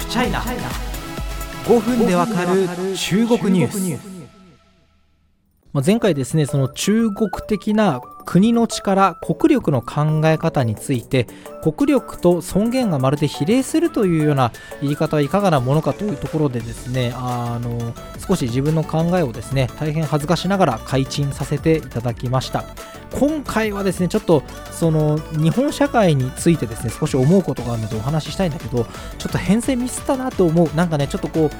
フチャイナ5分でわかる中国ニュース。まあ、前回ですねその中国的な国の力国力の考え方について国力と尊厳がまるで比例するというような言い方はいかがなものかというところでですねあの少し自分の考えをですね大変恥ずかしながら開陳させていただきました。今回はですねちょっとその日本社会についてですね少し思うことがあるのでお話ししたいんだけどちょっと編成ミスったなと思うなんかねちょっとこう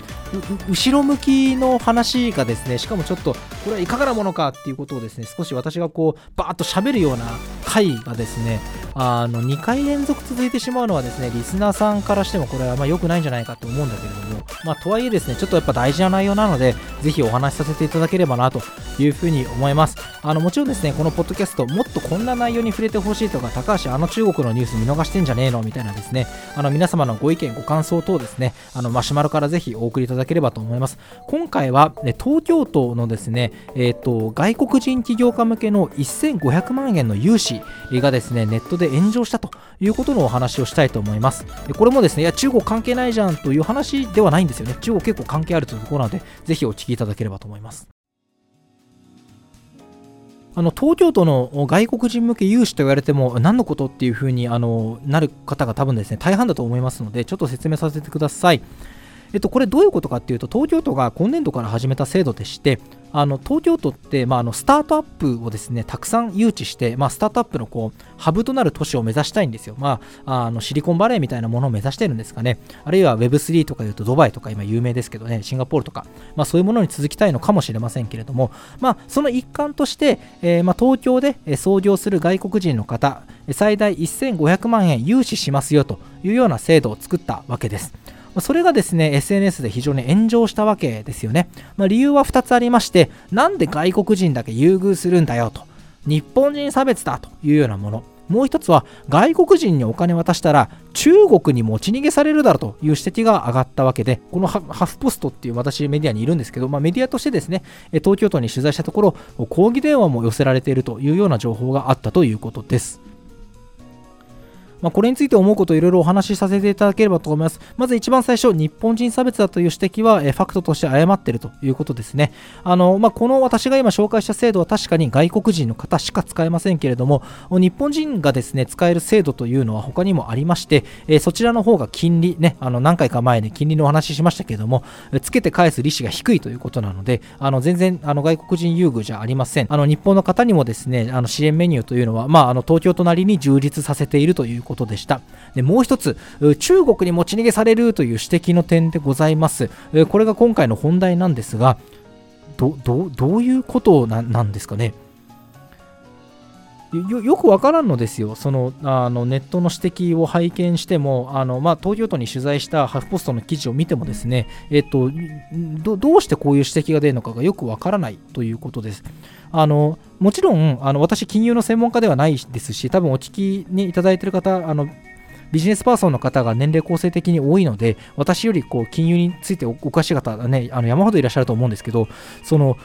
後ろ向きの話がですねしかもちょっとこれはいかがなものかっていうことをですね少し私がこうバーッと喋るような回がですねあの2回連続続いてしまうのはですねリスナーさんからしてもこれはまあ良くないんじゃないかと思うんだけれどもまあとはいえですねちょっとやっぱ大事な内容なのでぜひお話しさせていただければなというふうに思います。あのもちろんですねこのポッドキャストもっとこんな内容に触れてほしいとか高橋あの中国のニュース見逃してんじゃねえのみたいなですねあの皆様のご意見ご感想等ですねあのマシュマロからぜひお送りいただければと思います。今回は、ね、東京都のですねえっ、ー、と外国人起業家向けの500万円の融資がですねネットで炎上したということのお話をしたいと思います。これもですねいや中国関係ないじゃんという話ではないんですよね。中国結構関係あるというところなのでぜひお聞きいただければと思います。あの東京都の外国人向け融資と言われても何のことっていうふうにあのなる方が多分ですね大半だと思いますのでちょっと説明させてください。えっと、これどういうことかっていうと東京都が今年度から始めた制度でしてあの東京都って、まあ、あのスタートアップをですねたくさん誘致して、まあ、スタートアップのこうハブとなる都市を目指したいんですよ、まあ、あのシリコンバレーみたいなものを目指してるんですかね。あるいは Web3 とかいうとドバイとか今有名ですけどねシンガポールとか、まあ、そういうものに続きたいのかもしれませんけれども、まあ、その一環として、えー、まあ、東京で創業する外国人の方最大1500万円融資しますよというような制度を作ったわけです。それがですね、SNS で非常に炎上したわけですよね。まあ、理由は2つありまして、なんで外国人だけ優遇するんだよと、日本人差別だというようなもの。もう一つは、外国人にお金渡したら、中国に持ち逃げされるだろうという指摘が上がったわけで、このハフポストっていう私メディアにいるんですけど、まあ、メディアとしてですね、東京都に取材したところ、抗議電話も寄せられているというような情報があったということです。まあ、これについて思うことをいろいろお話しさせていただければと思います。まず一番最初、日本人差別だという指摘は、えファクトとして誤っているということですね。あのまあ、この私が今紹介した制度は確かに外国人の方しか使えませんけれども、日本人がですね使える制度というのは他にもありまして、えそちらの方が金利、ね、あの何回か前に金利のお話ししましたけれども、つけて返す利子が低いということなので、あの全然あの外国人優遇じゃありません。あの日本の方にもですねあの支援メニューというのは、まあ、あの東京都なりに充実させているということことでした。でもう一つ、中国に持ち逃げされるという指摘の点でございます。これが今回の本題なんですが、どどういうことなんですかね。よよくわからんのですよ、そのあのネットの指摘を拝見しても、あのまあ、東京都に取材したハフポストの記事を見ても、ですね、えっと、どどうしてこういう指摘が出るのかがよくわからないということです。あのもちろんあの私、金融の専門家ではないですし、多分お聞きにいただいている方、あのビジネスパーソンの方が年齢構成的に多いので、私よりこう金融についてお詳しい方、ね、あの山ほどいらっしゃると思うんですけど、その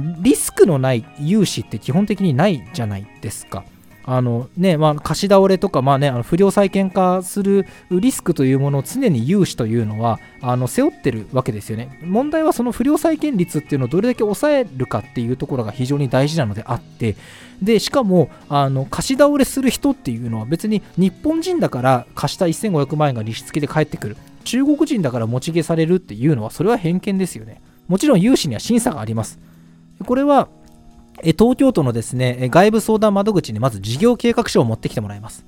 リスクのない融資って基本的にないじゃないですか。あのねまあ、貸し倒れとか、まあね、あの不良債権化するリスクというものを常に融資というのはあの背負ってるわけですよね。問題はその不良債権率っていうのをどれだけ抑えるかっていうところが非常に大事なのであってでしかもあの貸し倒れする人っていうのは別に日本人だから貸した1500万円が利子付きで返ってくる中国人だから持ち消されるっていうのはそれは偏見ですよね。もちろん融資には審査があります。これは東京都のですね外部相談窓口にまず事業計画書を持ってきてもらいます。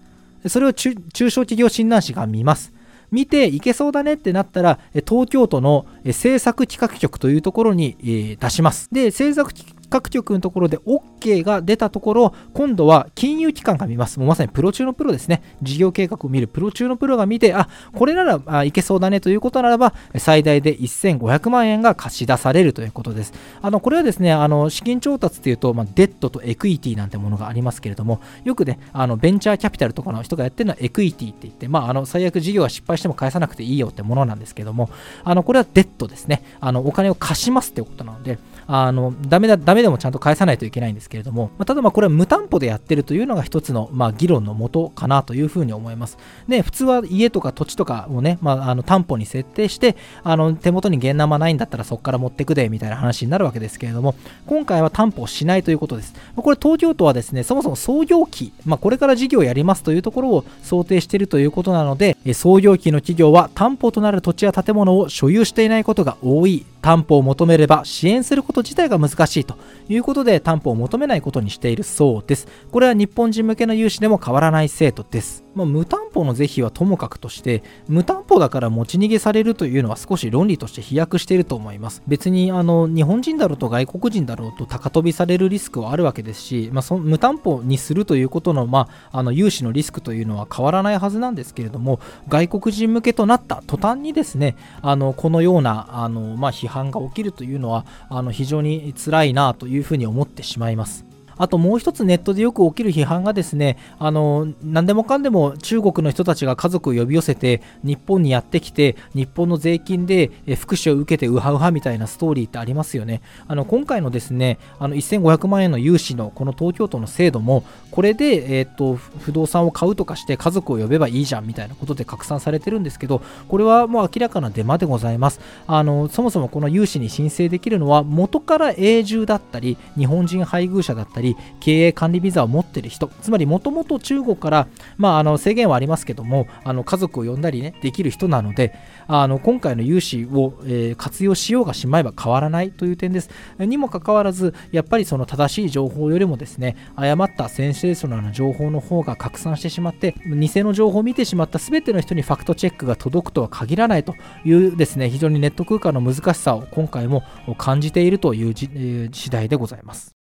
それを中小企業診断士が見ます。見ていけそうだねってなったら、東京都の政策企画局というところに出します。で、政策各局のところで OK が出たところ、今度は金融機関が見ます。もうまさにプロ中のプロですね。事業計画を見るプロ中のプロが見て、あ、これならあいけそうだねということならば、最大で1500万円が貸し出されるということです。あのこれはですね、あの資金調達というと、まあ、 debt と equity なんてものがありますけれども、よくね、あのベンチャーキャピタルとかの人がやってるのは equity って言って、まあ、あの最悪事業が失敗しても返さなくていいよってものなんですけども、あのこれはデッドですね。あのお金を貸しますってことなので、あのダメだダメでもちゃんと返さないといけないんですけれども、まあ、ただまあこれは無担保でやってるというのが一つのまあ議論のもとかなというふうに思います。で普通は家とか土地とかをね、まあ、あの担保に設定してあの手元に現生ないんだったらそこから持ってくでみたいな話になるわけですけれども今回は担保しないということです。これ東京都はですねそもそも創業期、まあ、これから事業をやりますというところを想定しているということなので創業期の企業は担保となる土地や建物を所有していないことが多い担保を求めれば支援することこと自体が難しいということで担保を求めないことにしているそうです。これは日本人向けの融資でも変わらない制度です。まあ、無担保の是非はともかくとして無担保だから持ち逃げされるというのは少し論理として飛躍していると思います別にあの日本人だろうと外国人だろうと高飛びされるリスクはあるわけですし、まあ、その無担保にするということの,、まあ、あの融資のリスクというのは変わらないはずなんですけれども外国人向けとなった途端にですねあのこのようなあの、まあ、批判が起きるというのはあの非常に辛いなというふうに思ってしまいます。あともう一つネットでよく起きる批判がですね、あの、何でもかんでも中国の人たちが家族を呼び寄せて日本にやってきて、日本の税金で福祉を受けてウハウハみたいなストーリーってありますよね。あの、今回のですね、あの1500万円の融資のこの東京都の制度も、これで、えっ、と、不動産を買うとかして家族を呼べばいいじゃんみたいなことで拡散されてるんですけど、これはもう明らかなデマでございます。あの、そもそもこの融資に申請できるのは元から永住だったり、日本人配偶者だったり、り経営管理ビザを持ってる人つまりもともと中国から、まあ、あの制限はありますけどもあの家族を呼んだりねできる人なのであの今回の融資を、えー、活用しようがしまえば変わらないという点ですにもかかわらずやっぱりその正しい情報よりもですね誤ったセンセーショナルな情報の方が拡散してしまって偽の情報を見てしまった全ての人にファクトチェックが届くとは限らないというですね非常にネット空間の難しさを今回も感じているという次第でございます。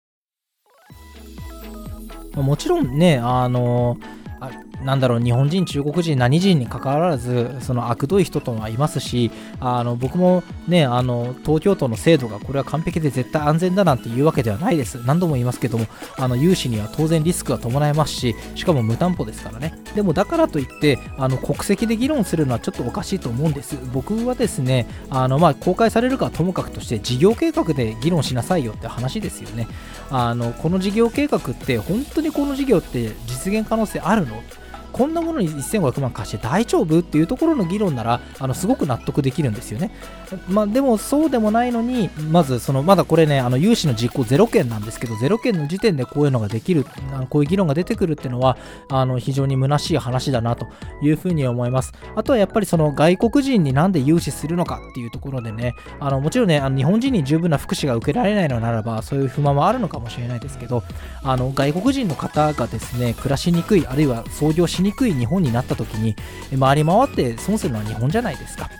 もちろんね、あのなんだろう日本人、中国人、何人にかかわらずその悪どい人とはいますしあの僕も、ね、あの東京都の制度がこれは完璧で絶対安全だなんていうわけではないです。何度も言いますけどもあの融資には当然リスクが伴いますししかも無担保ですからね。でもだからといってあの国籍で議論するのはちょっとおかしいと思うんです。僕はですねあの、まあ、公開されるかはともかくとして事業計画で議論しなさいよって話ですよね。あのこの事業計画って本当にこの事業って実現可能性あるの？こんなものに1500万貸して大丈夫っていうところの議論ならあのすごく納得できるんですよね。まあ、でもそうでもないのにまずそのまだこれねあの融資の実行ゼロ件なんですけどゼロ件の時点でこういうのができるあのこういう議論が出てくるっていうのはあの非常に虚しい話だなというふうに思います。あとはやっぱりその外国人になんで融資するのかっていうところでねあのもちろんねあの日本人に十分な福祉が受けられないのならばそういう不満はあるのかもしれないですけどあの外国人の方がですね暮らしにくいあるいは創業しにくい日本になった時に回り回って損するのは日本じゃないですか。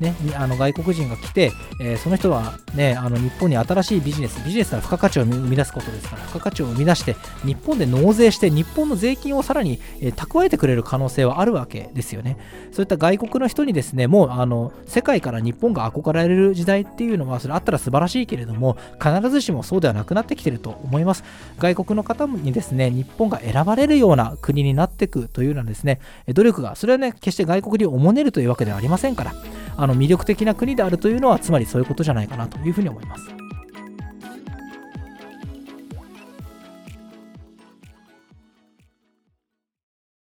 ね、あの外国人が来て、えー、その人は、ね、あの日本に新しいビジネス、ビジネスは付加価値を生み出すことですから、付加価値を生み出して、日本で納税して、日本の税金をさらに、えー、蓄えてくれる可能性はあるわけですよね。そういった外国の人にですね、もうあの世界から日本が憧れる時代っていうのは、それあったら素晴らしいけれども、必ずしもそうではなくなってきてると思います。外国の方にですね、日本が選ばれるような国になっていくというようなですね、努力が、それはね、決して外国におもねるというわけではありませんから、あの魅力的な国であるというのはつまりそういうことじゃないかなというふうに思います。